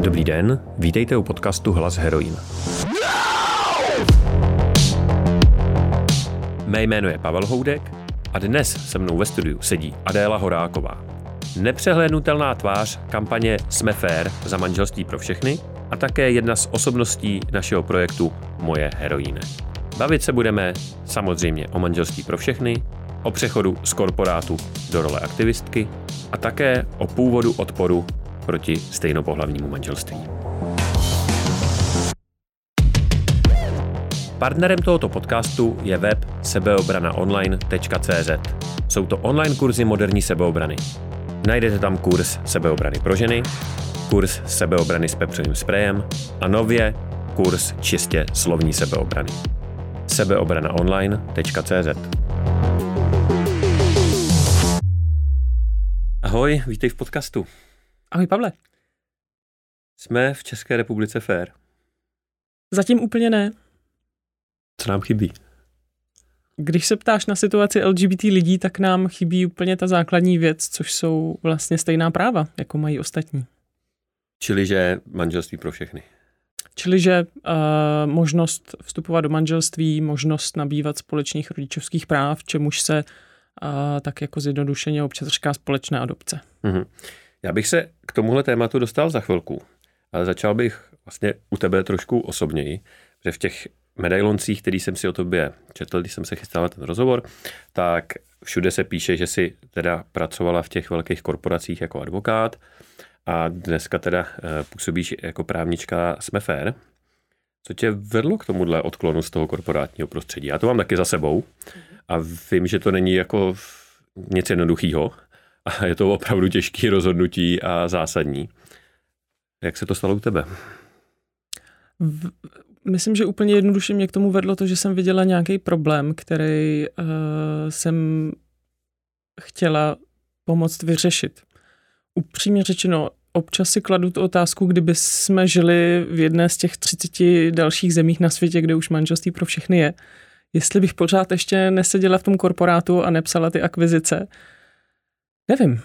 Dobrý den, vítejte u podcastu Hlas heroin. Mé jméno je Pavel Houdek a dnes se mnou ve studiu sedí Adéla Horáková. Nepřehlédnutelná tvář kampaně Jsme fair za manželství pro všechny a také jedna z osobností našeho projektu Moje heroíne. Bavit se budeme samozřejmě o manželství pro všechny, o přechodu z korporátu do role aktivistky a také o původu odporu proti stejnopohlavnímu manželství. Partnerem tohoto podcastu je web sebeobranaonline.cz. Jsou to online kurzy moderní sebeobrany. Najdete tam kurz sebeobrany pro ženy, kurz sebeobrany s pepřovým sprejem a nově kurz čistě slovní sebeobrany. sebeobranaonline.cz Ahoj, vítej v podcastu. Ahoj Pavle. Jsme v České republice fair. Zatím úplně ne. Co nám chybí? Když se ptáš na situaci LGBT lidí, tak nám chybí úplně ta základní věc, což jsou vlastně stejná práva, jako mají ostatní. Čili, že manželství pro všechny. Čili, že uh, možnost vstupovat do manželství, možnost nabývat společných rodičovských práv, čemuž se uh, tak jako zjednodušeně občas říká společná adopce. Mm-hmm. Já bych se k tomuhle tématu dostal za chvilku, ale začal bych vlastně u tebe trošku osobněji, že v těch medailoncích, který jsem si o tobě četl, když jsem se chystal na ten rozhovor, tak všude se píše, že si teda pracovala v těch velkých korporacích jako advokát a dneska teda eh, působíš jako právnička Smefair. Co tě vedlo k tomuhle odklonu z toho korporátního prostředí? Já to mám taky za sebou a vím, že to není jako nic jednoduchého a je to opravdu těžké rozhodnutí a zásadní. Jak se to stalo u tebe? V, myslím, že úplně jednoduše mě k tomu vedlo to, že jsem viděla nějaký problém, který uh, jsem chtěla pomoct vyřešit. Upřímně řečeno, občas si kladu tu otázku, kdyby jsme žili v jedné z těch 30 dalších zemích na světě, kde už manželství pro všechny je, jestli bych pořád ještě neseděla v tom korporátu a nepsala ty akvizice. Nevím.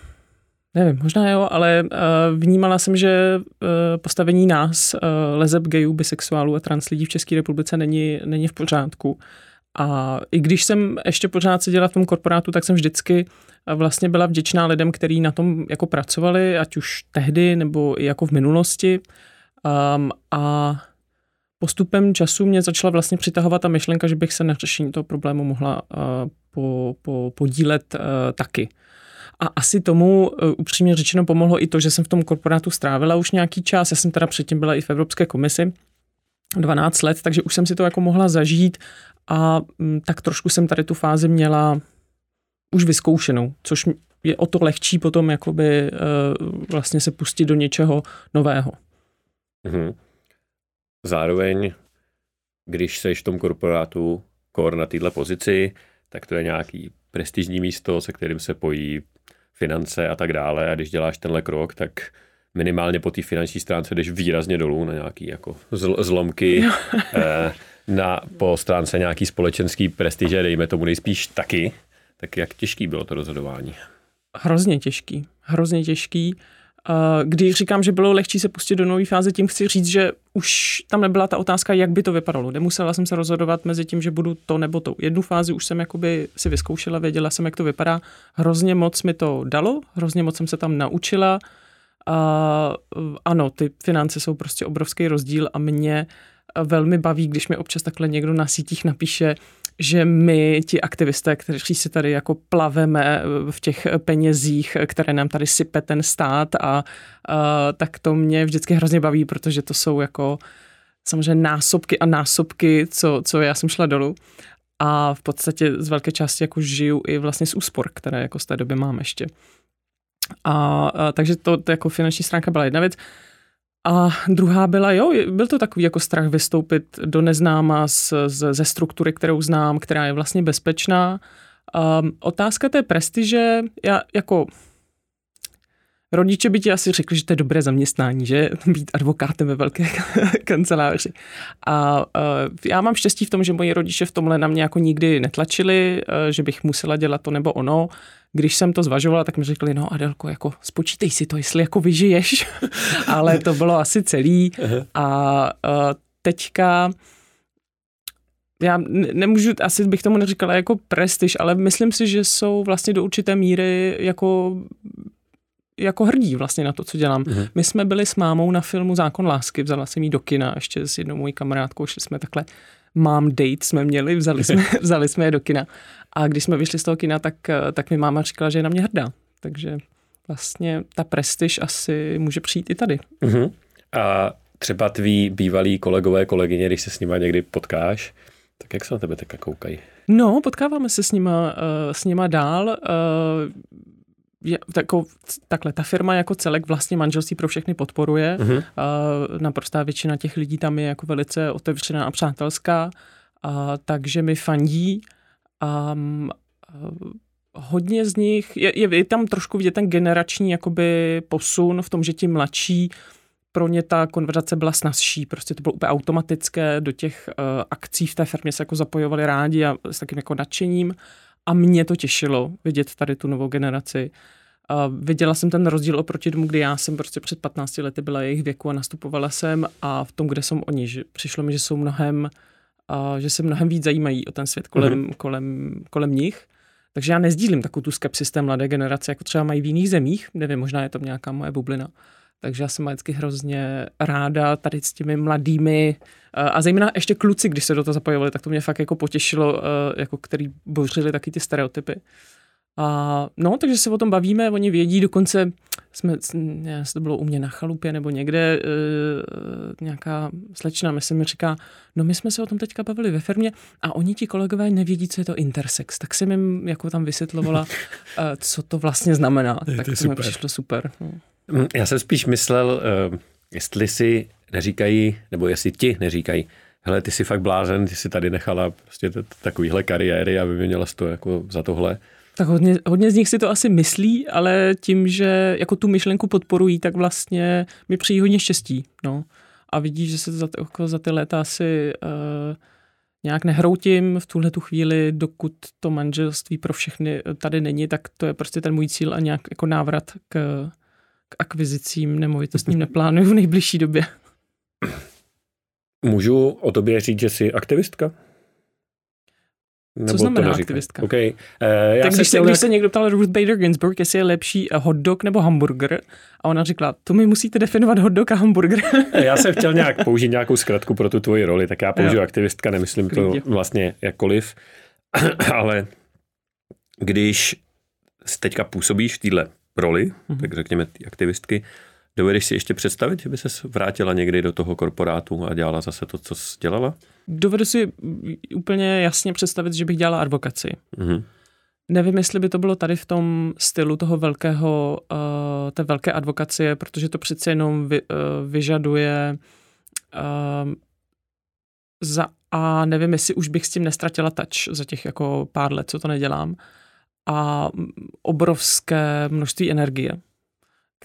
Nevím, možná jo, ale uh, vnímala jsem, že uh, postavení nás, uh, lezeb gayů, bisexuálů a trans lidí v České republice není, není v pořádku. A i když jsem ještě pořád seděla v tom korporátu, tak jsem vždycky vlastně byla vděčná lidem, kteří na tom jako pracovali, ať už tehdy nebo i jako v minulosti. Um, a postupem času mě začala vlastně přitahovat ta myšlenka, že bych se na řešení toho problému mohla uh, po, po, podílet uh, taky. A asi tomu uh, upřímně řečeno pomohlo i to, že jsem v tom korporátu strávila už nějaký čas. Já jsem teda předtím byla i v Evropské komisi 12 let, takže už jsem si to jako mohla zažít a um, tak trošku jsem tady tu fázi měla už vyzkoušenou, což je o to lehčí potom jakoby uh, vlastně se pustit do něčeho nového. Mm-hmm. Zároveň, když seš v tom korporátu kor na této pozici, tak to je nějaký prestižní místo, se kterým se pojí finance a tak dále. A když děláš tenhle krok, tak minimálně po té finanční stránce jdeš výrazně dolů na nějaký jako zl- zlomky. eh, na, po stránce nějaký společenský prestiže, dejme tomu nejspíš taky. Tak jak těžký bylo to rozhodování? Hrozně těžký. Hrozně těžký. Když říkám, že bylo lehčí se pustit do nové fáze, tím chci říct, že už tam nebyla ta otázka, jak by to vypadalo. Nemusela jsem se rozhodovat mezi tím, že budu to nebo to. Jednu fázi už jsem jakoby si vyzkoušela, věděla jsem, jak to vypadá. Hrozně moc mi to dalo, hrozně moc jsem se tam naučila. A, ano, ty finance jsou prostě obrovský rozdíl a mě velmi baví, když mi občas takhle někdo na sítích napíše, že my, ti aktivisté, kteří si tady jako plaveme v těch penězích, které nám tady sype ten stát a, a tak to mě vždycky hrozně baví, protože to jsou jako samozřejmě násobky a násobky, co, co já jsem šla dolů. A v podstatě z velké části jako žiju i vlastně z úspor, které jako z té doby mám ještě. A, a takže to, to jako finanční stránka byla jedna věc. A druhá byla, jo, byl to takový jako strach vystoupit do neznáma z, z, ze struktury, kterou znám, která je vlastně bezpečná. Um, otázka té prestiže, já jako Rodiče by ti asi řekli, že to je dobré zaměstnání, že být advokátem ve velké kanceláři. A uh, já mám štěstí v tom, že moji rodiče v tomhle na mě jako nikdy netlačili, uh, že bych musela dělat to nebo ono. Když jsem to zvažovala, tak mi řekli, no Adelko, jako spočítej si to, jestli jako vyžiješ. Ale to bylo asi celý. A uh, teďka já nemůžu, asi bych tomu neříkala jako prestiž, ale myslím si, že jsou vlastně do určité míry jako jako hrdí vlastně na to, co dělám. Mm-hmm. My jsme byli s mámou na filmu Zákon lásky, vzala jsem jí do kina ještě s jednou mojí kamarádkou, šli jsme takhle, mám date jsme měli, vzali jsme, vzali jsme je do kina. A když jsme vyšli z toho kina, tak, tak mi máma říkala, že je na mě hrdá. Takže vlastně ta prestiž asi může přijít i tady. Mm-hmm. A třeba tví bývalí kolegové, kolegyně, když se s nimi někdy potkáš, tak jak se na tebe teďka koukají? No, potkáváme se s nima, uh, s nima dál. Uh, je, tako, takhle, ta firma jako celek vlastně manželství pro všechny podporuje. Uh-huh. Uh, naprostá většina těch lidí tam je jako velice otevřená a přátelská, uh, takže mi fandí. Um, uh, hodně z nich, je, je, je tam trošku vidět ten generační jakoby posun v tom, že ti mladší pro ně ta konverzace byla snazší, prostě to bylo úplně automatické, do těch uh, akcí v té firmě se jako zapojovali rádi a s takým jako nadšením a mě to těšilo vidět tady tu novou generaci. A viděla jsem ten rozdíl oproti tomu, kdy já jsem prostě před 15 lety byla jejich věku a nastupovala jsem a v tom, kde jsou oni, že přišlo mi, že jsou mnohem, a že se mnohem víc zajímají o ten svět kolem, mm-hmm. kolem, kolem nich. Takže já nezdílím takovou tu skepsis té mladé generace, jako třeba mají v jiných zemích, nevím, možná je to nějaká moje bublina. Takže já jsem vždycky hrozně ráda tady s těmi mladými eh, a zejména ještě kluci, když se do toho zapojovali, tak to mě fakt jako potěšilo, eh, jako který bořili taky ty stereotypy. A no, takže se o tom bavíme, oni vědí, dokonce jsme, ne, to bylo u mě na chalupě nebo někde, e, nějaká slečna, myslím, mi říká, no my jsme se o tom teďka bavili ve firmě a oni ti kolegové nevědí, co je to intersex. Tak jsem jim jako tam vysvětlovala, e, co to vlastně znamená. Je, tak to, to mi přišlo super. No. Mm, já jsem spíš myslel, uh, jestli si neříkají, nebo jestli ti neříkají, hele, ty jsi fakt blázen, ty jsi tady nechala prostě takovýhle kariéry a vyměnila to jako za tohle. Tak hodně, hodně z nich si to asi myslí, ale tím, že jako tu myšlenku podporují, tak vlastně mi přijí hodně štěstí. No. A vidíš, že se za, jako za ty léta asi uh, nějak nehroutím v tuhle tu chvíli, dokud to manželství pro všechny tady není, tak to je prostě ten můj cíl a nějak jako návrat k, k akvizicím nemovitostním neplánuju v nejbližší době. Můžu o tobě říct, že jsi aktivistka? Nebo Co znamená to aktivistka? Okay. Uh, já tak když se, když se někdo ptal Ruth Bader Ginsburg, jestli je lepší hot dog nebo hamburger, a ona řekla, to mi musíte definovat hot dog a hamburger. Eh, já jsem chtěl nějak použít nějakou zkratku pro tu tvoji roli, tak já použiju jo. aktivistka, nemyslím Klidně. to vlastně jakkoliv, ale když teďka působíš v téhle roli, mm-hmm. tak řekněme ty aktivistky, Dovedeš si ještě představit, že by se vrátila někdy do toho korporátu a dělala zase to, co jsi dělala? Dovedu si úplně jasně představit, že bych dělala advokaci. Mm-hmm. Nevím, jestli by to bylo tady v tom stylu toho velkého, uh, té velké advokacie, protože to přece jenom vy, uh, vyžaduje uh, za a nevím, jestli už bych s tím nestratila touch za těch jako pár let, co to nedělám. A obrovské množství energie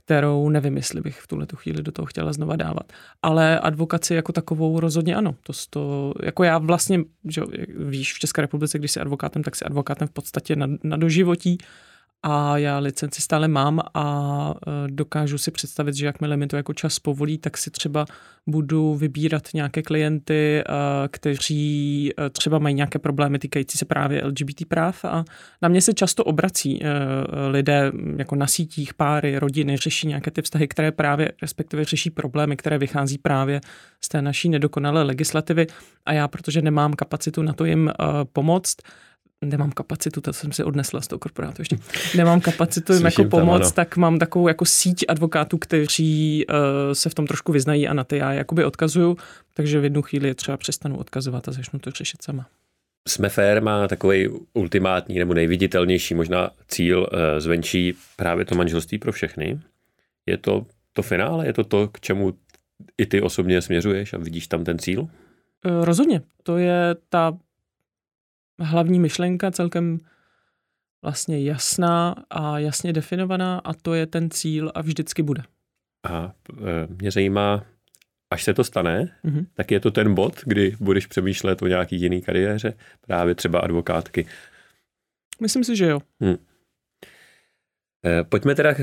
kterou nevím, jestli bych v tuhle tu chvíli do toho chtěla znova dávat. Ale advokaci jako takovou rozhodně ano. To, to jako já vlastně, že víš, v České republice, když jsi advokátem, tak jsi advokátem v podstatě na, na doživotí a já licenci stále mám a e, dokážu si představit, že jakmile mi to jako čas povolí, tak si třeba budu vybírat nějaké klienty, e, kteří e, třeba mají nějaké problémy týkající se právě LGBT práv a na mě se často obrací lidé jako na sítích, páry, rodiny, řeší nějaké ty vztahy, které právě, respektive řeší problémy, které vychází právě z té naší nedokonalé legislativy. A já, protože nemám kapacitu na to jim pomoct, nemám kapacitu, to jsem si odnesla z toho korporátu ještě, nemám kapacitu jim jako pomoct, tam, tak mám takovou jako síť advokátů, kteří uh, se v tom trošku vyznají a na ty já jakoby odkazuju, takže v jednu chvíli je třeba přestanu odkazovat a začnu to řešit sama. Jsme fair má takový ultimátní nebo nejviditelnější možná cíl uh, zvenčí právě to manželství pro všechny. Je to to finále? Je to to, k čemu i ty osobně směřuješ a vidíš tam ten cíl? Uh, rozhodně. To je ta hlavní myšlenka celkem vlastně jasná a jasně definovaná a to je ten cíl a vždycky bude. A e, mě zajímá, až se to stane, mm-hmm. tak je to ten bod, kdy budeš přemýšlet o nějaký jiný kariéře, právě třeba advokátky. Myslím si, že jo. Hmm. Pojďme teda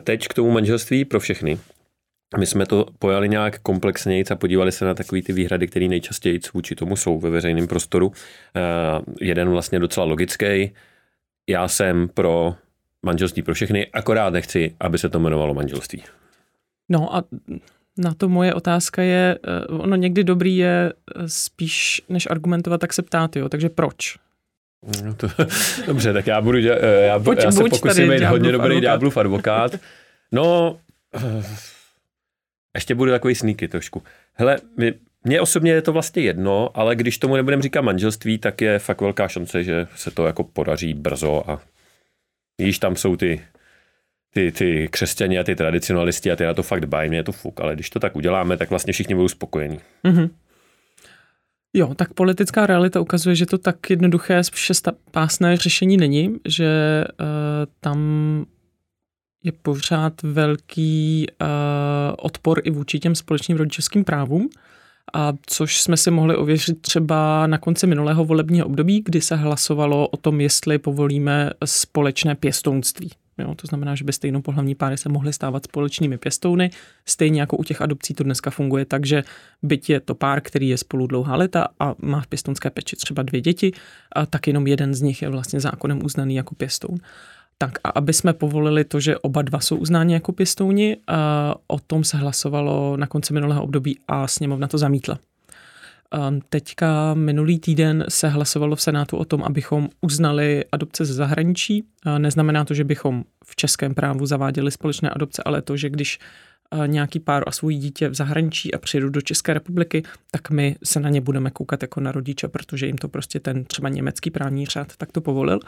teď k tomu manželství pro všechny. My jsme to pojali nějak komplexněji a podívali se na takové ty výhrady, které nejčastěji vůči tomu jsou ve veřejném prostoru. Uh, jeden vlastně docela logický. Já jsem pro manželství pro všechny, akorát nechci, aby se to jmenovalo manželství. No a na to moje otázka je, eh, ono někdy dobrý je eh, spíš než argumentovat, tak se ptát, jo, takže proč? No to, dobře, tak já budu, já, buď, já se pokusím být hodně dobrý ďáblův advokát. No, ještě budu takový sníky trošku. Hele, my, mně osobně je to vlastně jedno, ale když tomu nebudeme říkat manželství, tak je fakt velká šance, že se to jako podaří brzo a již tam jsou ty, ty, ty křesťani a ty tradicionalisti a ty na to fakt dbají, mě je to fuk, ale když to tak uděláme, tak vlastně všichni budou spokojení. Mm-hmm. Jo, tak politická realita ukazuje, že to tak jednoduché šestapásné řešení není, že uh, tam je pořád velký uh, odpor i vůči těm společným rodičovským právům, a což jsme si mohli ověřit třeba na konci minulého volebního období, kdy se hlasovalo o tom, jestli povolíme společné pěstounství. Jo, to znamená, že by stejnopohlavní páry se mohly stávat společnými pěstouny. Stejně jako u těch adopcí to dneska funguje tak, že byť je to pár, který je spolu dlouhá léta a má v pěstounské peči třeba dvě děti, a tak jenom jeden z nich je vlastně zákonem uznaný jako pěstoun. Tak a aby jsme povolili to, že oba dva jsou uznáni jako pěstouni, o tom se hlasovalo na konci minulého období a sněmovna to zamítla. Teďka minulý týden se hlasovalo v Senátu o tom, abychom uznali adopce ze zahraničí. Neznamená to, že bychom v českém právu zaváděli společné adopce, ale to, že když nějaký pár a svůj dítě v zahraničí a přijedou do České republiky, tak my se na ně budeme koukat jako na rodiče, protože jim to prostě ten třeba německý právní řád tak to povolil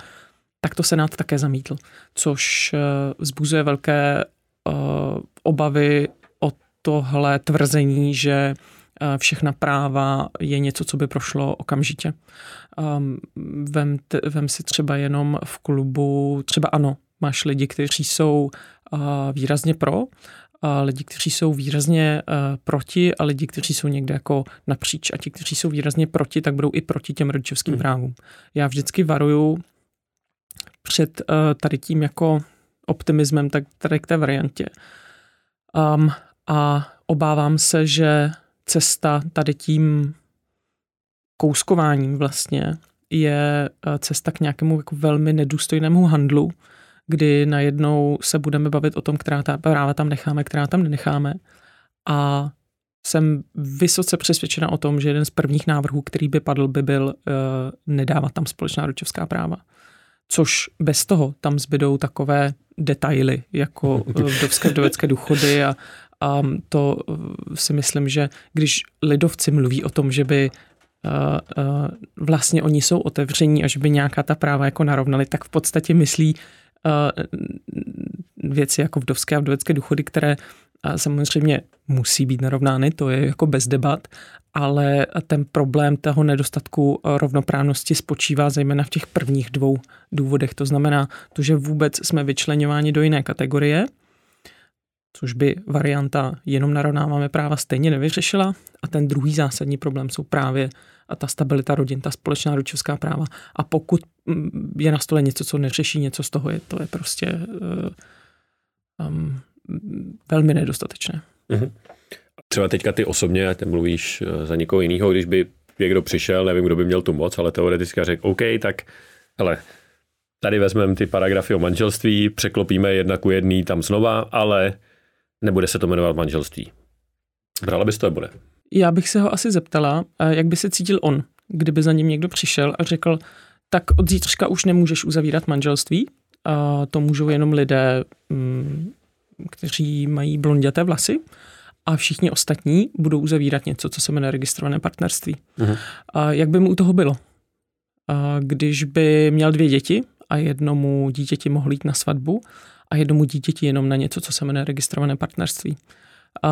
tak to Senát také zamítl, což eh, vzbuzuje velké uh, obavy o tohle tvrzení, že uh, všechna práva je něco, co by prošlo okamžitě. Um, vem, vem si třeba jenom v klubu, třeba ano, máš lidi, kteří jsou výrazně pro, a lidi, kteří jsou výrazně uh, proti a lidi, kteří jsou někde jako napříč. A ti, kteří jsou výrazně proti, tak budou i proti těm rodičovským hmm. právům. Já vždycky varuju před uh, tady tím jako optimismem, tak tady k té variantě. Um, a obávám se, že cesta tady tím kouskováním vlastně je uh, cesta k nějakému jako velmi nedůstojnému handlu, kdy najednou se budeme bavit o tom, která ta práva tam necháme, která tam nenecháme. A jsem vysoce přesvědčena o tom, že jeden z prvních návrhů, který by padl, by byl uh, nedávat tam společná rodičovská práva což bez toho tam zbydou takové detaily, jako eh, vdovské vdovecké důchody a, a to eh, si myslím, že když lidovci mluví o tom, že by Uh, uh, vlastně oni jsou otevření a že by nějaká ta práva jako narovnali, tak v podstatě myslí uh, věci jako vdovské a vdovecké důchody, které samozřejmě musí být narovnány, to je jako bez debat, ale ten problém toho nedostatku rovnoprávnosti spočívá zejména v těch prvních dvou důvodech. To znamená to, že vůbec jsme vyčlenováni do jiné kategorie, což by varianta jenom narovnáváme práva stejně nevyřešila. A ten druhý zásadní problém jsou právě a ta stabilita rodin, ta společná rodičovská práva. A pokud mm, je na stole něco, co neřeší něco z toho, je, to je prostě um, velmi nedostatečné. Mm-hmm. Třeba teďka ty osobně, ty mluvíš eh, za někoho jiného, když by někdo přišel, nevím, kdo by měl tu moc, ale teoreticky řekl, OK, tak hele, tady vezmeme ty paragrafy o manželství, překlopíme jedna ku jedný tam znova, ale nebude se to jmenovat manželství. Brala bys to bude? Já bych se ho asi zeptala, eh, jak by se cítil on, kdyby za ním někdo přišel a řekl, tak od zítřka už nemůžeš uzavírat manželství, a to můžou jenom lidé, mm, kteří mají blonděté vlasy a všichni ostatní budou uzavírat něco, co se jmenuje registrované partnerství. Uh-huh. A jak by mu u toho bylo? A když by měl dvě děti a jednomu dítěti mohl jít na svatbu a jednomu dítěti jenom na něco, co se jmenuje registrované partnerství.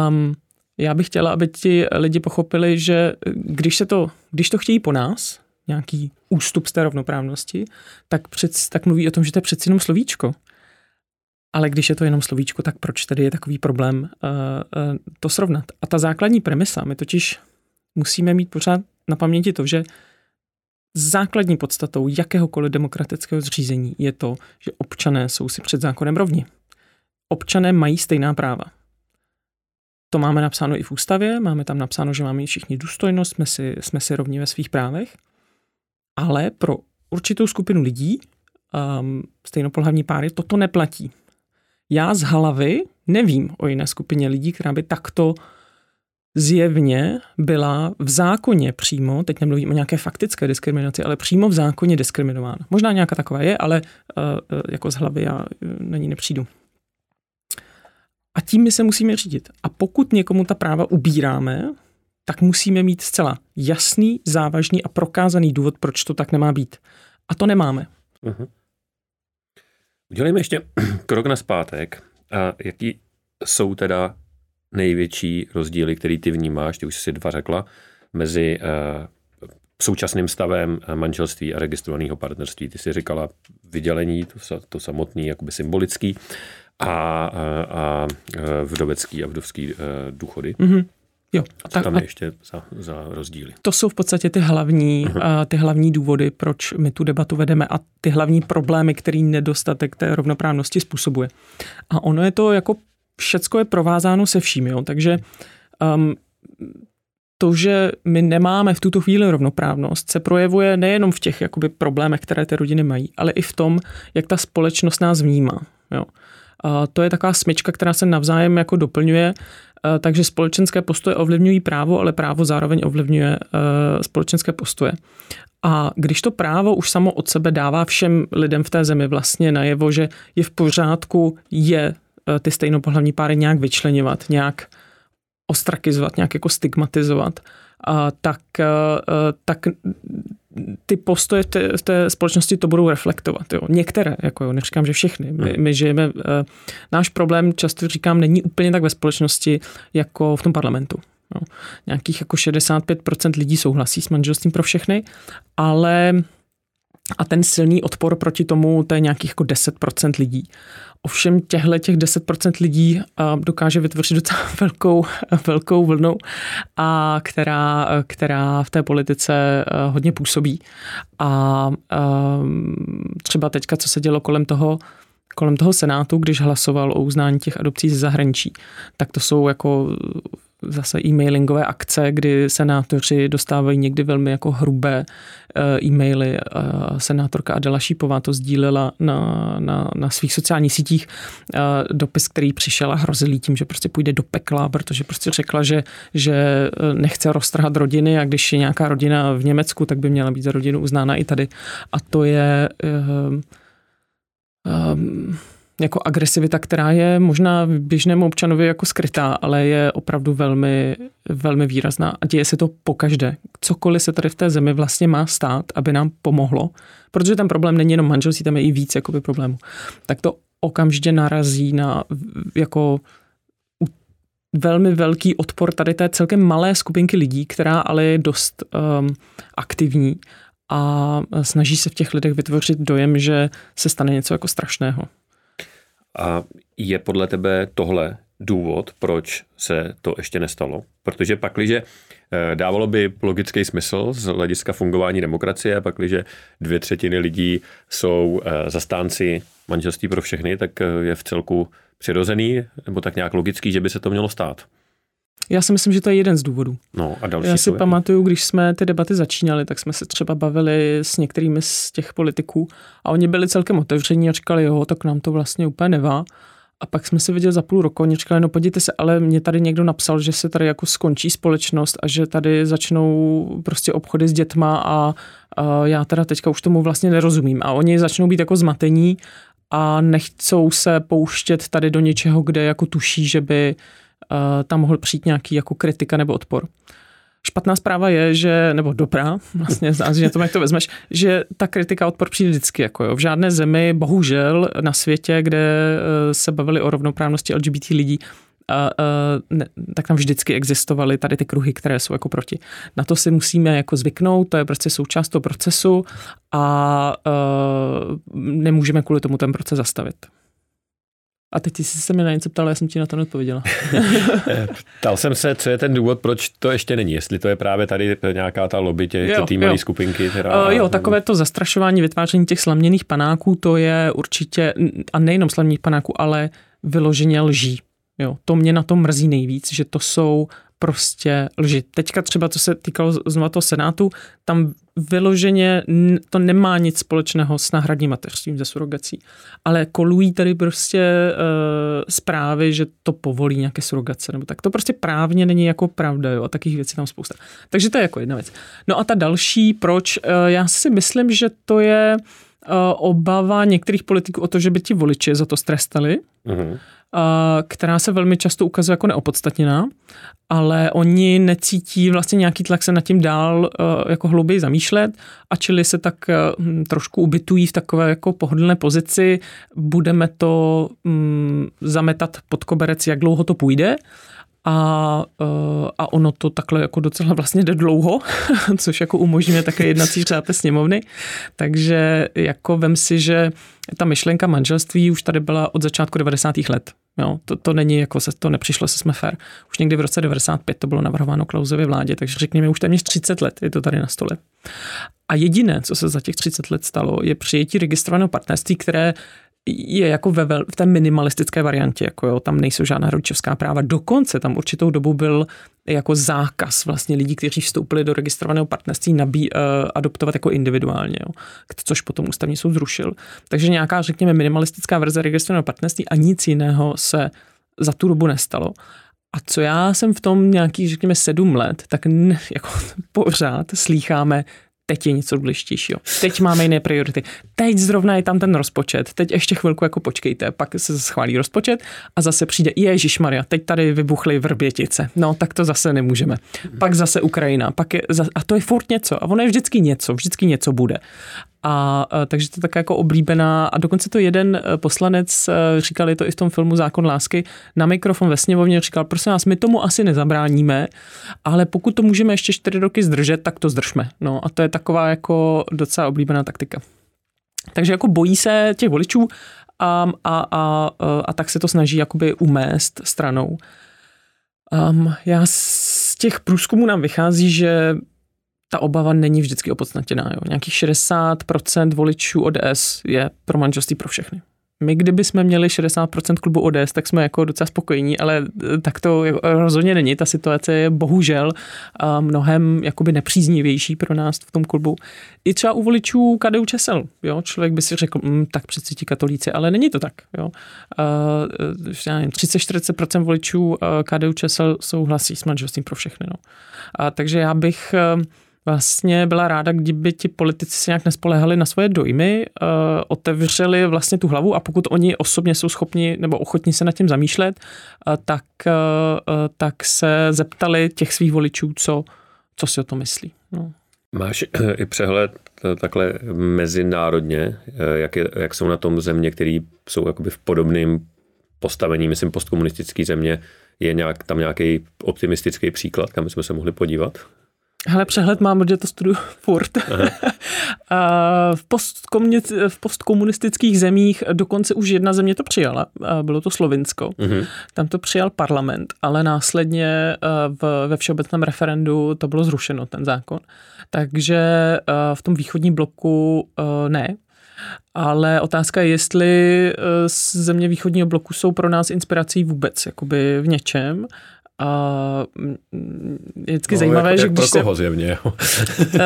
Um, já bych chtěla, aby ti lidi pochopili, že když, se to, když to chtějí po nás, nějaký ústup z té rovnoprávnosti, tak, před, tak mluví o tom, že to je přeci jenom slovíčko. Ale když je to jenom slovíčko, tak proč tedy je takový problém uh, uh, to srovnat? A ta základní premisa, my totiž musíme mít pořád na paměti to, že základní podstatou jakéhokoliv demokratického zřízení je to, že občané jsou si před zákonem rovni. Občané mají stejná práva. To máme napsáno i v ústavě, máme tam napsáno, že máme všichni důstojnost, jsme si, jsme si rovni ve svých právech, ale pro určitou skupinu lidí, um, stejnopohlavní páry, toto neplatí. Já z hlavy nevím o jiné skupině lidí, která by takto zjevně byla v zákoně přímo, teď nemluvím o nějaké faktické diskriminaci, ale přímo v zákoně diskriminována. Možná nějaká taková je, ale uh, jako z hlavy já uh, na ní nepřijdu. A tím my se musíme řídit. A pokud někomu ta práva ubíráme, tak musíme mít zcela jasný, závažný a prokázaný důvod, proč to tak nemá být. A to nemáme. Uh-huh. Udělejme ještě krok na zpátek. A jaký jsou teda největší rozdíly, který ty vnímáš, ty už jsi dva řekla, mezi uh, současným stavem manželství a registrovaného partnerství. Ty jsi říkala vydělení, to, to samotný, jakoby symbolický, a, a, a vdovecký a vdovský důchody. Mm-hmm. Jo, a tak, tam je ještě za, za rozdíly? To jsou v podstatě ty hlavní, uh-huh. ty hlavní důvody, proč my tu debatu vedeme a ty hlavní problémy, který nedostatek té rovnoprávnosti způsobuje. A ono je to jako všecko je provázáno se vším, jo? takže um, to, že my nemáme v tuto chvíli rovnoprávnost, se projevuje nejenom v těch jakoby, problémech, které ty rodiny mají, ale i v tom, jak ta společnost nás vnímá. Jo. A to je taková smyčka, která se navzájem jako doplňuje, takže společenské postoje ovlivňují právo, ale právo zároveň ovlivňuje společenské postoje. A když to právo už samo od sebe dává všem lidem v té zemi vlastně najevo, že je v pořádku je ty stejnopohlavní páry nějak vyčlenovat, nějak ostrakizovat, nějak jako stigmatizovat, a tak, tak ty postoje v té, v té společnosti to budou reflektovat. Jo. Některé, jako jo, neříkám, že všechny. My, hmm. my žijeme, náš problém, často říkám, není úplně tak ve společnosti, jako v tom parlamentu. Jo. Nějakých jako 65% lidí souhlasí s manželstvím pro všechny, ale a ten silný odpor proti tomu, to je nějakých jako 10% lidí. Ovšem těchto těch 10% lidí dokáže vytvořit docela velkou, velkou vlnu, a která, která v té politice hodně působí. A třeba teďka, co se dělo kolem toho, kolem toho Senátu, když hlasoval o uznání těch adopcí ze zahraničí, tak to jsou jako zase e-mailingové akce, kdy senátoři dostávají někdy velmi jako hrubé eh, e-maily. Senátorka Adela Šípová to sdílela na, na, na svých sociálních sítích. Eh, dopis, který přišel a hrozil tím, že prostě půjde do pekla, protože prostě řekla, že, že eh, nechce roztrhat rodiny a když je nějaká rodina v Německu, tak by měla být za rodinu uznána i tady. A to je... Um, um, jako agresivita, která je možná běžnému občanovi jako skrytá, ale je opravdu velmi, velmi výrazná a děje se to po každé. Cokoliv se tady v té zemi vlastně má stát, aby nám pomohlo, protože ten problém není jenom manželství, tam je i víc jakoby problémů, tak to okamžitě narazí na jako velmi velký odpor tady té celkem malé skupinky lidí, která ale je dost um, aktivní a snaží se v těch lidech vytvořit dojem, že se stane něco jako strašného. A je podle tebe tohle důvod, proč se to ještě nestalo? Protože pakliže eh, dávalo by logický smysl z hlediska fungování demokracie, pakliže dvě třetiny lidí jsou eh, zastánci manželství pro všechny, tak eh, je v celku přirozený nebo tak nějak logický, že by se to mělo stát. Já si myslím, že to je jeden z důvodů. No a další Já si pamatuju, když jsme ty debaty začínali, tak jsme se třeba bavili s některými z těch politiků a oni byli celkem otevření a říkali, jo, tak nám to vlastně úplně nevá. A pak jsme se viděli za půl roku, oni říkali, no podívejte se, ale mě tady někdo napsal, že se tady jako skončí společnost a že tady začnou prostě obchody s dětma a, a já teda teďka už tomu vlastně nerozumím. A oni začnou být jako zmatení a nechcou se pouštět tady do něčeho, kde jako tuší, že by tam mohl přijít nějaký jako kritika nebo odpor. Špatná zpráva je, že, nebo dobrá, vlastně záleží na tom, jak to vezmeš, že ta kritika odpor přijde vždycky. Jako jo. V žádné zemi, bohužel, na světě, kde eh, se bavili o rovnoprávnosti LGBT lidí, a, ne, tak tam vždycky existovaly tady ty kruhy, které jsou jako proti. Na to si musíme jako zvyknout, to je prostě součást toho procesu a a nemůžeme kvůli tomu ten proces zastavit. A teď jsi se mi na něco ptal, já jsem ti na to neodpověděla. Ptal jsem se, co je ten důvod, proč to ještě není. Jestli to je právě tady nějaká ta lobby, tě, ty malé skupinky. Teda, uh, jo, takové to zastrašování, vytváření těch slaměných panáků, to je určitě, a nejenom slaměných panáků, ale vyloženě lží. Jo, to mě na tom mrzí nejvíc, že to jsou prostě lži. Teďka třeba, co se týkalo znovu toho Senátu, tam vyloženě to nemá nic společného s náhradním mateřstvím ze surogací. Ale kolují tady prostě e, zprávy, že to povolí nějaké surogace, nebo tak. To prostě právně není jako pravda, jo, a takových věcí tam spousta. Takže to je jako jedna věc. No a ta další, proč? E, já si myslím, že to je obava některých politiků o to, že by ti voliči za to strestali. Mm-hmm která se velmi často ukazuje jako neopodstatněná, ale oni necítí vlastně nějaký tlak se nad tím dál jako hlouběji zamýšlet a čili se tak hm, trošku ubytují v takové jako pohodlné pozici, budeme to hm, zametat pod koberec, jak dlouho to půjde a, a ono to takhle jako docela vlastně jde dlouho, což jako umožňuje také jednací řád sněmovny. Takže jako vem si, že ta myšlenka manželství už tady byla od začátku 90. let. Jo, to, to není jako se, to nepřišlo se jsme fair. Už někdy v roce 95 to bylo navrhováno Klausově vládě, takže řekněme už téměř 30 let je to tady na stole. A jediné, co se za těch 30 let stalo, je přijetí registrovaného partnerství, které je jako ve, v té minimalistické variantě, jako jo, tam nejsou žádná rodičovská práva. Dokonce tam určitou dobu byl jako zákaz vlastně lidí, kteří vstoupili do registrovaného partnerství nabí, uh, adoptovat jako individuálně, jo, což potom ústavní soud zrušil. Takže nějaká, řekněme, minimalistická verze registrovaného partnerství a nic jiného se za tu dobu nestalo. A co já jsem v tom nějakých, řekněme, sedm let, tak ne, jako pořád slýcháme teď je něco důležitějšího. Teď máme jiné priority. Teď zrovna je tam ten rozpočet. Teď ještě chvilku jako počkejte, pak se schválí rozpočet a zase přijde Ježíš Maria, teď tady vybuchly vrbětice. No, tak to zase nemůžeme. Pak zase Ukrajina, pak je, a to je furt něco. A ono je vždycky něco, vždycky něco bude. A, a takže to je taková jako oblíbená, a dokonce to jeden e, poslanec, e, říkali to i v tom filmu Zákon lásky, na mikrofon ve sněmovně říkal, prosím nás, my tomu asi nezabráníme, ale pokud to můžeme ještě čtyři roky zdržet, tak to zdržme. No a to je taková jako docela oblíbená taktika. Takže jako bojí se těch voličů a, a, a, a tak se to snaží jakoby umést stranou. Um, já z těch průzkumů nám vychází, že ta obava není vždycky opodstatněná. Jo. Nějakých 60% voličů ODS je pro manželství pro všechny. My, kdyby jsme měli 60% klubu ODS, tak jsme jako docela spokojení, ale eh, tak to rozhodně není. Ta situace je bohužel mnohem jakoby nepříznivější pro nás v tom klubu. I třeba u voličů KDU ČSL. Jo? Člověk by si řekl, mm, tak přeci ti katolíci, ale není to tak. Jo? Uh, 30-40% voličů KDU ČSL souhlasí s manželstvím pro všechny. No. A, takže já bych vlastně byla ráda, kdyby ti politici se nějak nespolehali na svoje dojmy, uh, otevřeli vlastně tu hlavu a pokud oni osobně jsou schopni nebo ochotní se nad tím zamýšlet, uh, tak, uh, tak se zeptali těch svých voličů, co, co si o to myslí. No. Máš i přehled takhle mezinárodně, jak, je, jak jsou na tom země, které jsou jakoby v podobném postavení, myslím postkomunistické země, je nějak, tam nějaký optimistický příklad, kam jsme se mohli podívat? Hele, přehled mám, protože to studuju furt. v, v postkomunistických zemích dokonce už jedna země to přijala, bylo to Slovinsko. Uh-huh. Tam to přijal parlament, ale následně v, ve všeobecném referendu to bylo zrušeno, ten zákon. Takže v tom východním bloku ne. Ale otázka je, jestli země východního bloku jsou pro nás inspirací vůbec, jakoby v něčem. A mm, je vždycky no, zajímavé, jak, že jak když pro koho se... zjevně.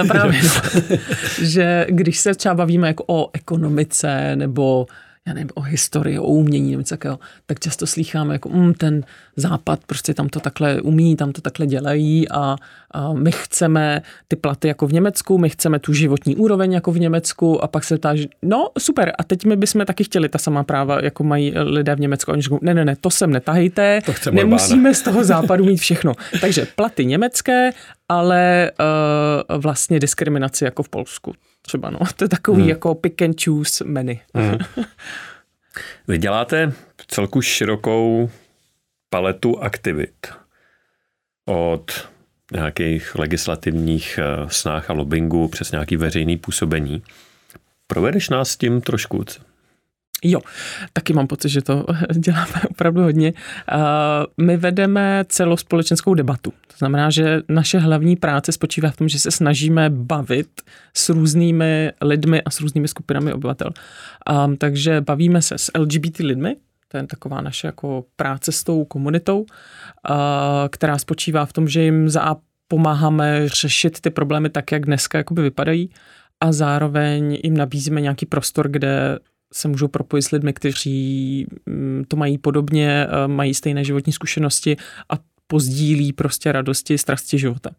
Právě, no. že když se třeba bavíme jako o ekonomice nebo já nevím, o historii, o umění nebo takového, tak často slýcháme jako mm, ten západ prostě tam to takhle umí, tam to takhle dělají a, a my chceme ty platy jako v Německu, my chceme tu životní úroveň jako v Německu a pak se ptáš, no super, a teď my bychom taky chtěli ta samá práva, jako mají lidé v Německu. A oni říkají, ne, ne, ne, to sem netahejte, to nemusíme z toho západu mít všechno. Takže platy německé, ale uh, vlastně diskriminaci jako v Polsku třeba, no. To je takový hmm. jako pick and choose menu. Hmm. Vy děláte celku širokou paletu aktivit od nějakých legislativních eh, snách a lobbingu přes nějaký veřejný působení. Provedeš nás s tím trošku? Jo, taky mám pocit, že to děláme opravdu hodně. My vedeme celospolečenskou debatu. To znamená, že naše hlavní práce spočívá v tom, že se snažíme bavit s různými lidmi a s různými skupinami obyvatel. Takže bavíme se s LGBT lidmi, to je taková naše jako práce s tou komunitou, která spočívá v tom, že jim za pomáháme řešit ty problémy tak, jak dneska jakoby vypadají a zároveň jim nabízíme nějaký prostor, kde se můžou propojit s lidmi, kteří mm, to mají podobně, mají stejné životní zkušenosti a pozdílí prostě radosti, strasti života.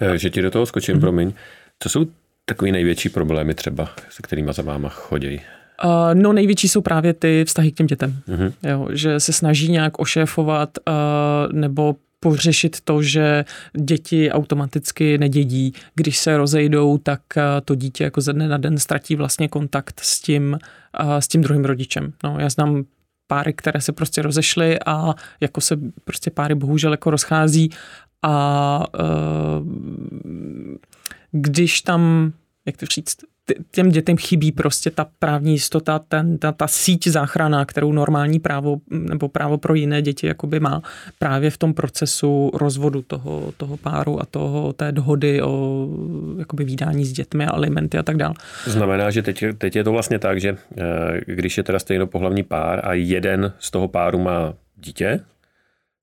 Eh, že ti do toho skočím, mm-hmm. promiň. Co jsou takový největší problémy třeba, se kterými za váma chodí? Uh, no největší jsou právě ty vztahy k těm dětem. Uh-huh. Jo, že se snaží nějak ošéfovat uh, nebo pořešit to, že děti automaticky nedědí. Když se rozejdou, tak to dítě jako ze dne na den ztratí vlastně kontakt s tím, uh, s tím druhým rodičem. No, já znám páry, které se prostě rozešly a jako se prostě páry bohužel jako rozchází a uh, když tam, jak to říct, těm dětem chybí prostě ta právní jistota, ten, ta, ta síť záchrana, kterou normální právo nebo právo pro jiné děti jakoby má právě v tom procesu rozvodu toho, toho páru a toho, té dohody o jakoby výdání s dětmi a alimenty a tak dále. Znamená, že teď, teď je to vlastně tak, že eh, když je teda stejnopohlavní pár a jeden z toho páru má dítě,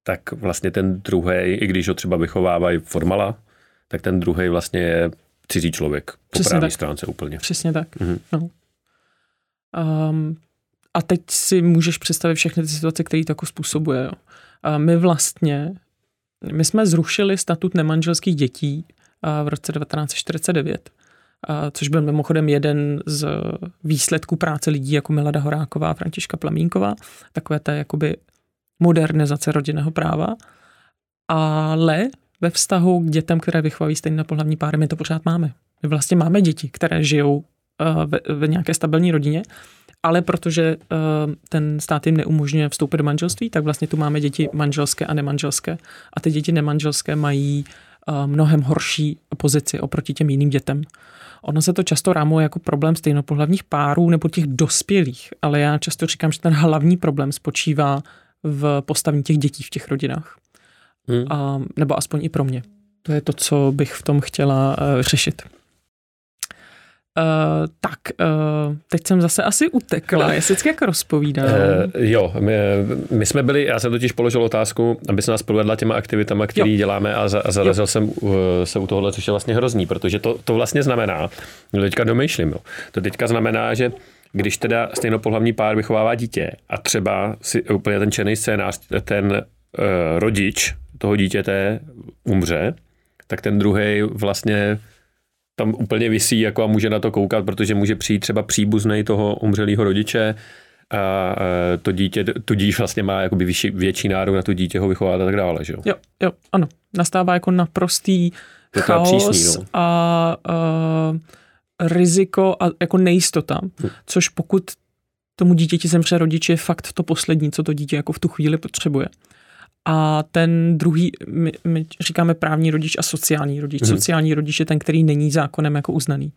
tak vlastně ten druhý, i když ho třeba vychovávají formala, tak ten druhý vlastně je cizí člověk po Přesně právní tak. stránce úplně. Přesně tak. Mm-hmm. No. Um, a teď si můžeš představit všechny ty situace, které to jako způsobuje. Jo. A my vlastně, my jsme zrušili statut nemanželských dětí v roce 1949, a což byl mimochodem jeden z výsledků práce lidí jako Milada Horáková a Františka Plamínková, takové té jakoby modernizace rodinného práva. Ale ve vztahu k dětem, které vychovají stejné pohlavní páry, my to pořád máme. My vlastně máme děti, které žijou uh, ve, ve nějaké stabilní rodině, ale protože uh, ten stát jim neumožňuje vstoupit do manželství, tak vlastně tu máme děti manželské a nemanželské. A ty děti nemanželské mají uh, mnohem horší pozici oproti těm jiným dětem. Ono se to často rámuje jako problém stejnopohlavních párů nebo těch dospělých, ale já často říkám, že ten hlavní problém spočívá v postavení těch dětí v těch rodinách. Hmm. A, nebo aspoň i pro mě. To je to, co bych v tom chtěla uh, řešit. Uh, tak, uh, teď jsem zase asi utekla, já se jako rozpovídám. Uh, jo, my, my jsme byli, já jsem totiž položil otázku, aby se nás provedla těma aktivitama, které děláme a, za, a zarazil jo. jsem uh, se u tohohle, což je vlastně hrozný, protože to, to vlastně znamená, teďka domýšlím, jo, to teďka znamená, že když teda stejnopohlavní pár vychovává dítě a třeba si úplně ten černý scénář, ten uh, rodič toho dítěte umře, tak ten druhý vlastně tam úplně visí jako a může na to koukat, protože může přijít třeba příbuzný toho umřelého rodiče a to dítě tudíž vlastně má jakoby vyšší, větší nárok na to dítě ho vychovat a tak dále, že jo? Jo, jo, ano. Nastává jako naprostý to chaos přísný, no. a, a riziko a jako nejistota, hm. což pokud tomu dítěti zemře rodič je fakt to poslední, co to dítě jako v tu chvíli potřebuje a ten druhý, my, my říkáme právní rodič a sociální rodič. Mm-hmm. Sociální rodič je ten, který není zákonem jako uznaný.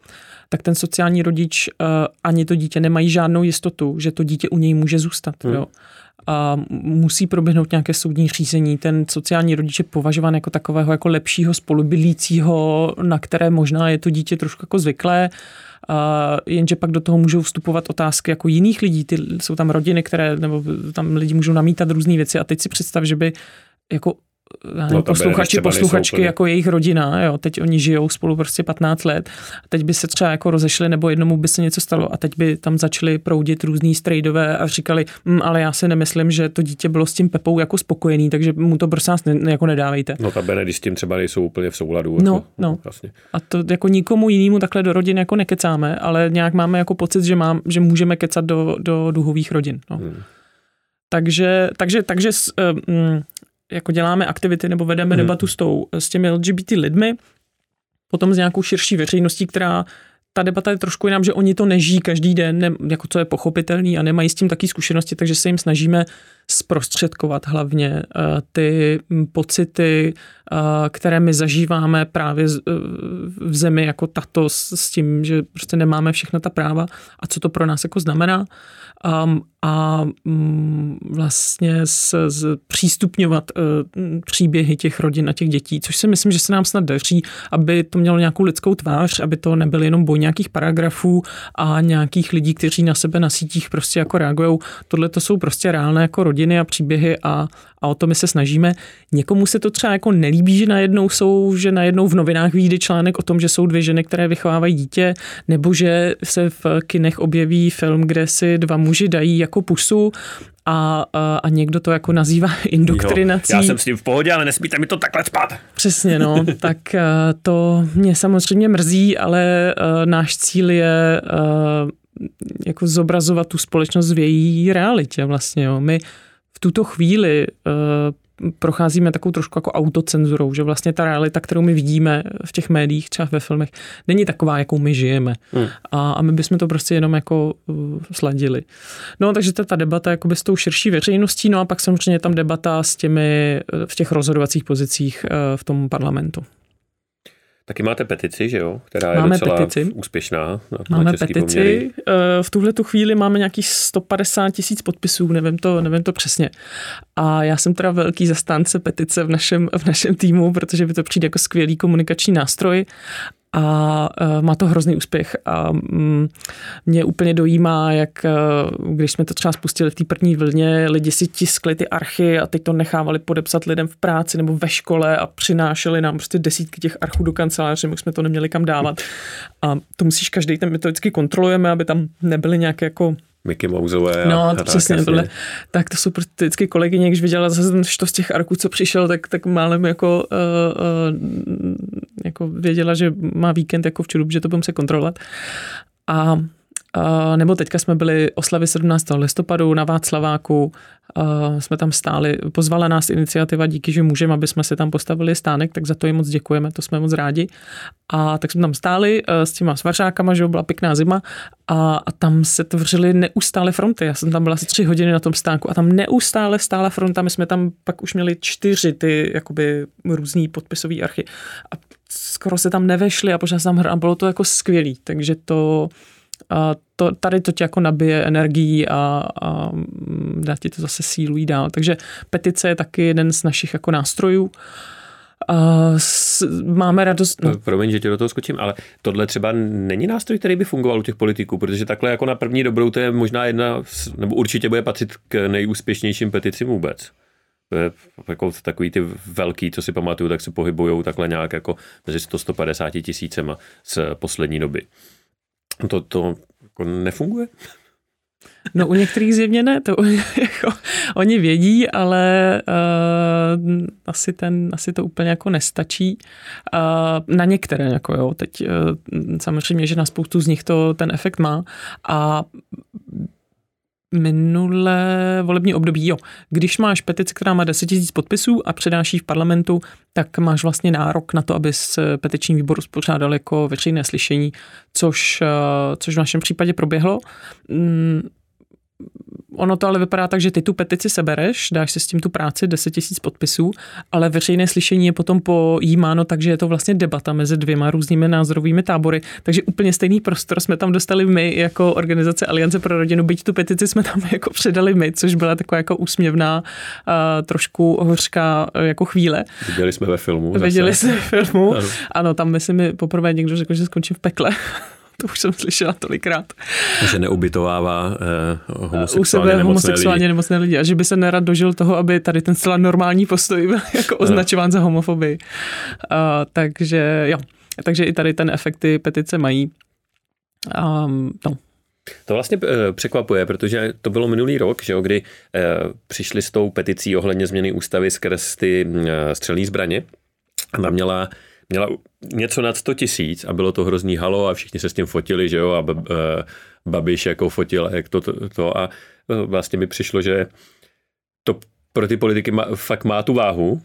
Tak ten sociální rodič uh, ani to dítě nemají žádnou jistotu, že to dítě u něj může zůstat. Mm. Jo. A musí proběhnout nějaké soudní řízení. Ten sociální rodič je považován jako takového jako lepšího spolubydlícího, na které možná je to dítě trošku jako zvyklé, a jenže pak do toho můžou vstupovat otázky jako jiných lidí. Ty, jsou tam rodiny, které, nebo tam lidi můžou namítat různé věci a teď si představ, že by jako no, posluchači, posluchačky jako jejich rodina, jo, teď oni žijou spolu prostě 15 let, a teď by se třeba jako rozešli nebo jednomu by se něco stalo a teď by tam začali proudit různý strejdové a říkali, hm, ale já si nemyslím, že to dítě bylo s tím Pepou jako spokojený, takže mu to vás ne, jako nedávejte. No ta Benedy s tím třeba nejsou úplně v souladu. No, jako, no. Vlastně. A to jako nikomu jinému takhle do rodin jako nekecáme, ale nějak máme jako pocit, že, mám, že můžeme kecat do, do duhových rodin. No. Hmm. Takže, takže, takže um, jako děláme aktivity nebo vedeme hmm. debatu s, tou, s těmi LGBT lidmi, potom s nějakou širší veřejností, která ta debata je trošku jinam, že oni to nežijí každý den, ne, jako co je pochopitelný a nemají s tím taky zkušenosti, takže se jim snažíme zprostředkovat hlavně ty pocity, které my zažíváme právě v zemi jako tato s tím, že prostě nemáme všechna ta práva a co to pro nás jako znamená. Um, a um, vlastně s, s přístupňovat uh, příběhy těch rodin a těch dětí, což si myslím, že se nám snad daří, aby to mělo nějakou lidskou tvář, aby to nebyl jenom boj nějakých paragrafů a nějakých lidí, kteří na sebe na sítích prostě jako reagují. Tohle to jsou prostě reálné jako rodiny a příběhy a, a o to my se snažíme. Někomu se to třeba jako nelíbí, že najednou jsou, že najednou v novinách vyjde článek o tom, že jsou dvě ženy, které vychovávají dítě, nebo že se v kinech objeví film, kde si dva muži dají jako pusu a, a, a někdo to jako nazývá indoktrinací. Jo, já jsem s tím v pohodě, ale nesmíte mi to takhle spát. Přesně, no. tak to mě samozřejmě mrzí, ale náš cíl je jako zobrazovat tu společnost v její realitě vlastně. Jo. My v tuto chvíli procházíme takovou trošku jako autocenzurou, že vlastně ta realita, kterou my vidíme v těch médiích, třeba ve filmech, není taková, jakou my žijeme. Hmm. A, a my bychom to prostě jenom jako uh, sladili. No, takže to je ta debata jakoby s tou širší veřejností, no a pak samozřejmě tam debata s těmi v těch rozhodovacích pozicích uh, v tom parlamentu. Taky máte petici, že jo? Která je máme docela petici. úspěšná. Na máme petici. Poměry. Eh, v tuhle tu chvíli máme nějakých 150 tisíc podpisů, nevím to, nevím to přesně. A já jsem teda velký zastánce petice v našem, v našem týmu, protože by to přijde jako skvělý komunikační nástroj a uh, má to hrozný úspěch a um, mě úplně dojímá, jak uh, když jsme to třeba spustili v té první vlně, lidi si tiskli ty archy a teď to nechávali podepsat lidem v práci nebo ve škole a přinášeli nám prostě desítky těch archů do kanceláře, my jsme to neměli kam dávat a to musíš každý, ten my to vždycky kontrolujeme, aby tam nebyly nějaké jako Mickey Mouseové. No, a to přesně tohle. Tak to jsou prostě vždycky kolegyně, když viděla zase ten štos těch arků, co přišel, tak, tak málem jako, uh, uh, jako věděla, že má víkend jako v Čurup, že to budeme se kontrolovat. A Nebo teďka jsme byli oslavy 17. listopadu na Václaváku, jsme tam stáli, pozvala nás iniciativa díky, že můžeme, aby jsme se tam postavili stánek, tak za to jim moc děkujeme, to jsme moc rádi. A tak jsme tam stáli uh, s těma svarřákama, že byla pěkná zima a, a tam se tvořily neustále fronty. Já jsem tam byla asi tři hodiny na tom stánku a tam neustále stála fronta. My jsme tam pak už měli čtyři ty jakoby různý podpisové archy a skoro se tam nevešli a pořád tam a bylo to jako skvělý. Takže to a to, tady to tě jako nabije energií a, a dá ti to zase sílu jít dál. Takže petice je taky jeden z našich jako nástrojů. A s, máme radost. No. Promiň, že tě do toho skočím, ale tohle třeba není nástroj, který by fungoval u těch politiků, protože takhle jako na první dobrou to je možná jedna, nebo určitě bude patřit k nejúspěšnějším peticím vůbec jako takový ty velký, co si pamatuju, tak se pohybují takhle nějak jako mezi 100-150 tisícema z poslední doby. To, to jako nefunguje? No u některých zjevně ne, to jako, oni vědí, ale uh, asi, ten, asi to úplně jako nestačí. Uh, na některé, jako jo, teď uh, samozřejmě, že na spoustu z nich to ten efekt má a minulé volební období, jo. Když máš petici, která má 10 000 podpisů a předáš ji v parlamentu, tak máš vlastně nárok na to, aby s petiční výboru spořádal jako veřejné slyšení, což, eh, což v našem případě proběhlo. Ono to ale vypadá tak, že ty tu petici sebereš, dáš si s tím tu práci 10 tisíc podpisů, ale veřejné slyšení je potom pojímáno tak, že je to vlastně debata mezi dvěma různými názorovými tábory. Takže úplně stejný prostor jsme tam dostali my jako organizace Aliance pro rodinu, byť tu petici jsme tam jako předali my, což byla taková jako úsměvná, trošku hořká jako chvíle. Viděli jsme ve filmu. Viděli jsme ve filmu. Ano. ano, tam myslím mi poprvé někdo řekl, že skončím v pekle. to už jsem slyšela tolikrát. Že neubytovává uh, homosexuálně, U sebe nemocné homosexuálně lidi. nemocné lidi a že by se nerad dožil toho, aby tady ten zcela normální postoj byl jako označován za homofobii. Uh, takže jo, takže i tady ten efekt ty petice mají. Um, no. To vlastně překvapuje, protože to bylo minulý rok, že jo, kdy přišli s tou peticí ohledně změny ústavy skrz ty střelní zbraně. A tam měla měla něco nad 100 tisíc a bylo to hrozný halo a všichni se s tím fotili, že jo, a eh, Babiš jako fotil, jak to, to, to a eh, vlastně mi přišlo, že to pro ty politiky má, fakt má tu váhu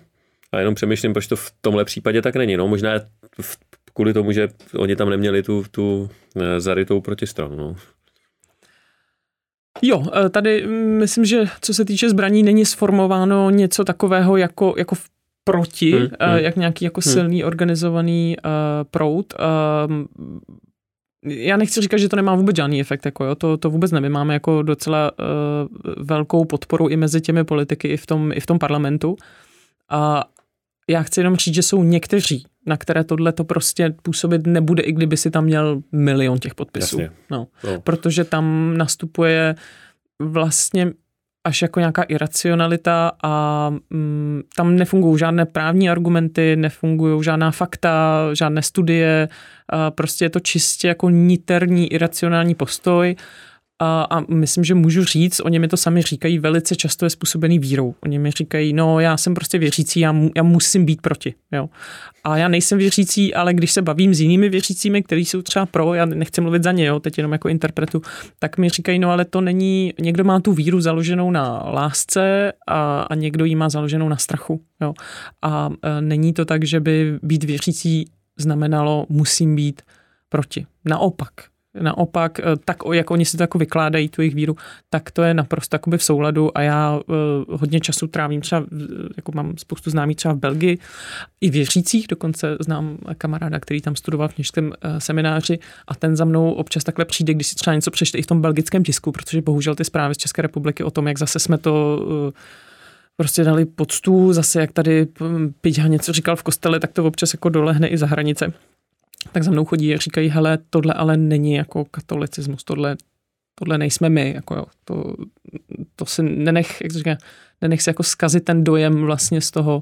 a jenom přemýšlím, proč to v tomhle případě tak není. No možná v, kvůli tomu, že oni tam neměli tu, tu eh, zarytou protistranu. No. Jo, tady mm, myslím, že co se týče zbraní, není sformováno něco takového jako, jako v proti, hmm, hmm. jak nějaký jako hmm. silný organizovaný uh, prout. Uh, já nechci říkat, že to nemá vůbec žádný efekt, jako jo, to, to vůbec nevím. Máme jako docela uh, velkou podporu i mezi těmi politiky, i v tom, i v tom parlamentu. A já chci jenom říct, že jsou někteří, na které tohle to prostě působit nebude, i kdyby si tam měl milion těch podpisů. Jasně. No. no. Protože tam nastupuje vlastně až jako nějaká iracionalita a mm, tam nefungují žádné právní argumenty, nefungují žádná fakta, žádné studie, a prostě je to čistě jako niterní iracionální postoj a, a myslím, že můžu říct, oni mi to sami říkají, velice často je způsobený vírou. Oni mi říkají, no já jsem prostě věřící, já, mu, já musím být proti. Jo. A já nejsem věřící, ale když se bavím s jinými věřícími, kteří jsou třeba pro, já nechci mluvit za ně, jo, teď jenom jako interpretu, tak mi říkají, no ale to není, někdo má tu víru založenou na lásce a, a někdo ji má založenou na strachu. Jo. A e, není to tak, že by být věřící znamenalo, musím být proti. Naopak, Naopak, eh, tak jak oni si to jako vykládají, tu jejich víru, tak to je naprosto jakoby v souladu a já uh, hodně času trávím třeba, jako mám spoustu známých třeba v Belgii, i věřících, dokonce znám kamaráda, který tam studoval v kněžském uh, semináři a ten za mnou občas takhle přijde, když si třeba něco přečte i v tom belgickém tisku, protože bohužel ty zprávy z České republiky o tom, jak zase jsme to uh, prostě dali pod stůl, zase jak tady hm, Piťha něco říkal v kostele, tak to občas jako dolehne i za hranice tak za mnou chodí a říkají, hele, tohle ale není jako katolicismus, tohle, tohle nejsme my, jako jo, to, to si nenech, jak to říká, nenech si jako zkazit ten dojem vlastně z toho,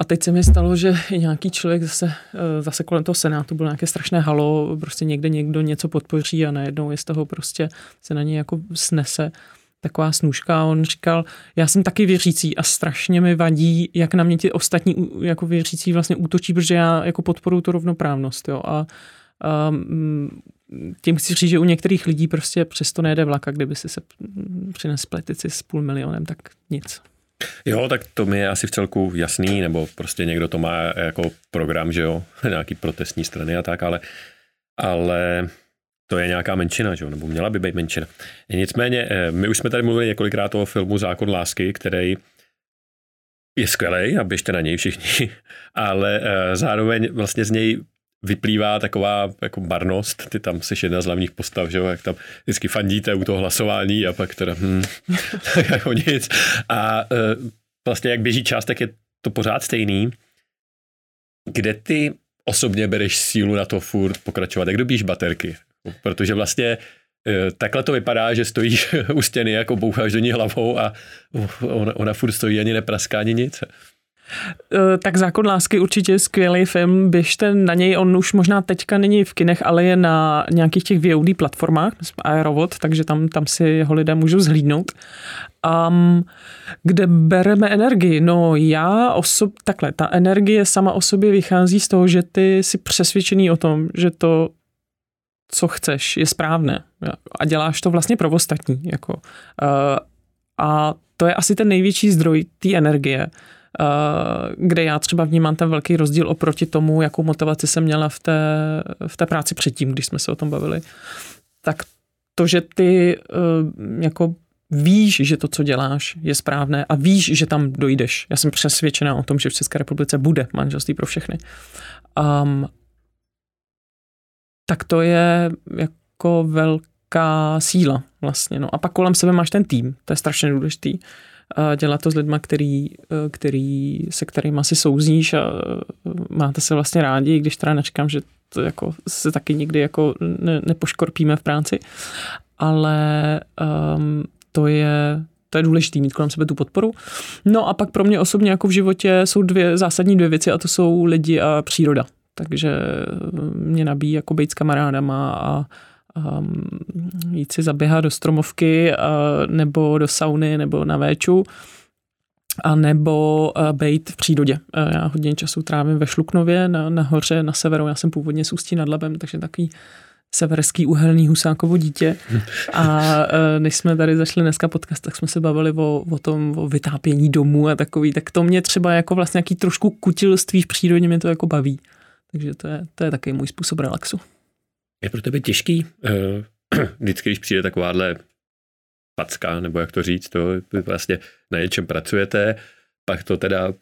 a teď se mi stalo, že nějaký člověk zase, eh, zase kolem toho senátu byl nějaké strašné halo, prostě někde někdo něco podpoří a najednou je z toho prostě se na něj jako snese taková snůžka a on říkal, já jsem taky věřící a strašně mi vadí, jak na mě ti ostatní jako věřící vlastně útočí, protože já jako podporuji tu rovnoprávnost, jo, a, a mm, tím chci říct, že u některých lidí prostě přesto nejde vlak a kdyby si se přines pletici s půl milionem, tak nic. Jo, tak to mi je asi v celku jasný, nebo prostě někdo to má jako program, že jo, nějaký protestní strany a tak, ale, ale to je nějaká menšina, že? nebo měla by být menšina. Nicméně, eh, my už jsme tady mluvili několikrát o filmu Zákon lásky, který je skvělý a běžte na něj všichni, ale eh, zároveň vlastně z něj vyplývá taková jako barnost, ty tam jsi jedna z hlavních postav, že jak tam vždycky fandíte u toho hlasování a pak teda hm, tak jako nic. A eh, vlastně jak běží čas, tak je to pořád stejný. Kde ty osobně bereš sílu na to furt pokračovat? Jak dobíš baterky? Protože vlastně e, takhle to vypadá, že stojíš u stěny, jako boucháš do ní hlavou a ona, ona furt stojí, ani nepraská, ani nic. E, tak Zákon lásky určitě je skvělý film, běžte na něj, on už možná teďka není v kinech, ale je na nějakých těch VOD platformách, Aerovod, takže tam, tam si jeho lidé můžou zhlídnout. Um, kde bereme energii? No já osob, takhle, ta energie sama o sobě vychází z toho, že ty jsi přesvědčený o tom, že to co chceš, je správné. A děláš to vlastně pro ostatní. Jako. Uh, a to je asi ten největší zdroj té energie, uh, kde já třeba vnímám ten velký rozdíl oproti tomu, jakou motivaci jsem měla v té, v té práci předtím, když jsme se o tom bavili. Tak to, že ty uh, jako víš, že to, co děláš, je správné a víš, že tam dojdeš. Já jsem přesvědčená o tom, že v České republice bude manželství pro všechny. Um, tak to je jako velká síla vlastně. No. A pak kolem sebe máš ten tým, to je strašně důležitý. Dělat to s lidmi, který, který, se kterými si souzníš a máte se vlastně rádi, když teda nečekám, že to jako se taky nikdy jako ne, nepoškorpíme v práci, ale um, to je, to je důležité mít kolem sebe tu podporu. No a pak pro mě osobně jako v životě jsou dvě zásadní dvě věci a to jsou lidi a příroda takže mě nabíjí jako být s kamarádama a, a jít si zaběhat do stromovky a, nebo do sauny nebo na véču a nebo být v přírodě. Já hodně času trávím ve Šluknově na, na hoře na severu. Já jsem původně z Ústí nad Labem, takže takový severský uhelný husákovo dítě. A než jsme tady zašli dneska podcast, tak jsme se bavili o, o tom, o vytápění domů a takový. Tak to mě třeba jako vlastně nějaký trošku kutilství v přírodě mě to jako baví. Takže to je, to je taky můj způsob relaxu. Je pro tebe těžký, uh, vždycky, když přijde takováhle packa, nebo jak to říct, to vlastně na něčem pracujete, pak to teda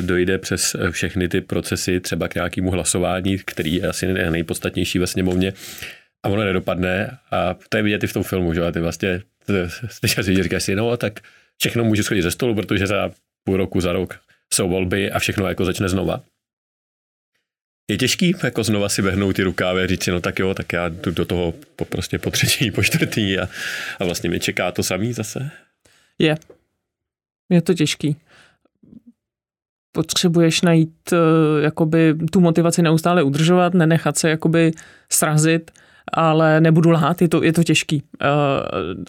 dojde přes všechny ty procesy, třeba k nějakému hlasování, který je asi nejpodstatnější ve sněmovně, a ono nedopadne a to je vidět i v tom filmu, že a ty vlastně teď asi říkáš si, no tak všechno může schodit ze stolu, protože za půl roku, za rok jsou volby a všechno jako začne znova. Je těžký jako znova si vehnout ty rukávy a říct si, no tak jo, tak já jdu do toho po, prostě po třetí, po čtvrtý a, a vlastně mě čeká to samý zase? Je. Je to těžký. Potřebuješ najít uh, jakoby tu motivaci neustále udržovat, nenechat se jakoby srazit, ale nebudu lhát, je to, je to těžký. Uh,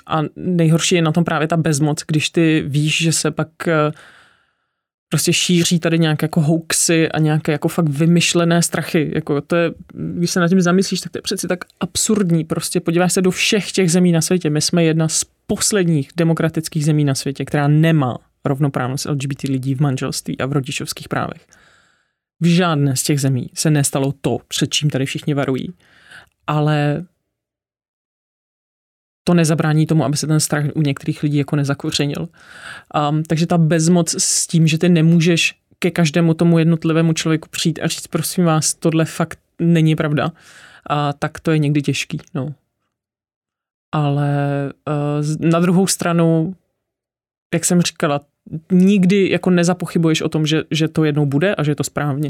a nejhorší je na tom právě ta bezmoc, když ty víš, že se pak uh, prostě šíří tady nějaké jako hoaxy a nějaké jako fakt vymyšlené strachy. Jako to je, když se nad tím zamyslíš, tak to je přeci tak absurdní. Prostě podíváš se do všech těch zemí na světě. My jsme jedna z posledních demokratických zemí na světě, která nemá rovnoprávnost LGBT lidí v manželství a v rodičovských právech. V žádné z těch zemí se nestalo to, před čím tady všichni varují. Ale to nezabrání tomu, aby se ten strach u některých lidí jako nezakořenil. Um, takže ta bezmoc s tím, že ty nemůžeš ke každému tomu jednotlivému člověku přijít a říct, prosím vás, tohle fakt není pravda, a tak to je někdy těžký. No. Ale uh, na druhou stranu, jak jsem říkala, nikdy jako nezapochybuješ o tom, že, že to jednou bude a že je to správně.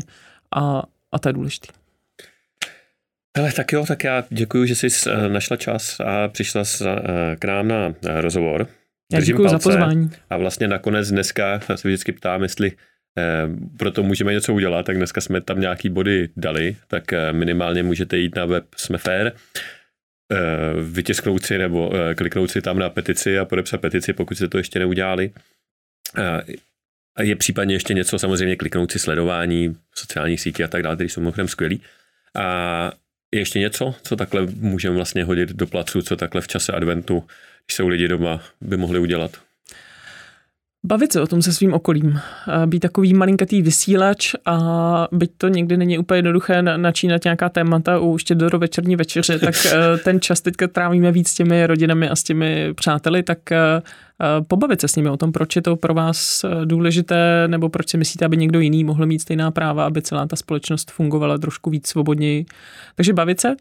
A, a to je důležité. Ale tak jo, tak já děkuji, že jsi eh, našla čas a přišla eh, k nám na eh, rozhovor. Já děkuji za pozvání. A vlastně nakonec dneska se vždycky ptám, jestli proto můžeme něco udělat, tak dneska jsme tam nějaký body dali, tak minimálně můžete jít na web Smefair, vytisknout si nebo kliknout si tam na petici a podepsat petici, pokud jste to ještě neudělali. A je případně ještě něco, samozřejmě kliknout si sledování sociálních sítí a tak dále, které jsou mimochodem skvělý. A ještě něco, co takhle můžeme vlastně hodit do placu, co takhle v čase adventu, když jsou lidi doma, by mohli udělat? Bavit se o tom se svým okolím. Být takový malinkatý vysílač a byť to někdy není úplně jednoduché načínat nějaká témata u do večerní večeře, tak eh, ten čas teďka trávíme víc s těmi rodinami a s těmi přáteli, tak eh, pobavit se s nimi o tom, proč je to pro vás eh, důležité, nebo proč si myslíte, aby někdo jiný mohl mít stejná práva, aby celá ta společnost fungovala trošku víc svobodněji. Takže bavit se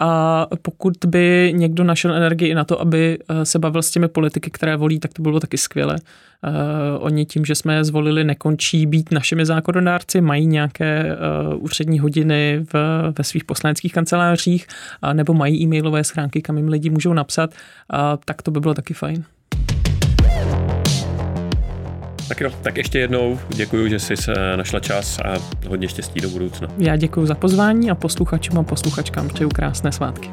a pokud by někdo našel energii i na to, aby eh, se bavil s těmi politiky, které volí, tak to bylo taky skvělé. Uh, oni tím, že jsme je zvolili, nekončí být našimi zákonodárci, mají nějaké uh, úřední hodiny v, ve svých poslaneckých kancelářích uh, nebo mají e-mailové schránky, kam jim lidi můžou napsat, uh, tak to by bylo taky fajn. Tak jo, tak ještě jednou děkuji, že jsi našla čas a hodně štěstí do budoucna. Já děkuji za pozvání a posluchačům a posluchačkám přeju krásné svátky.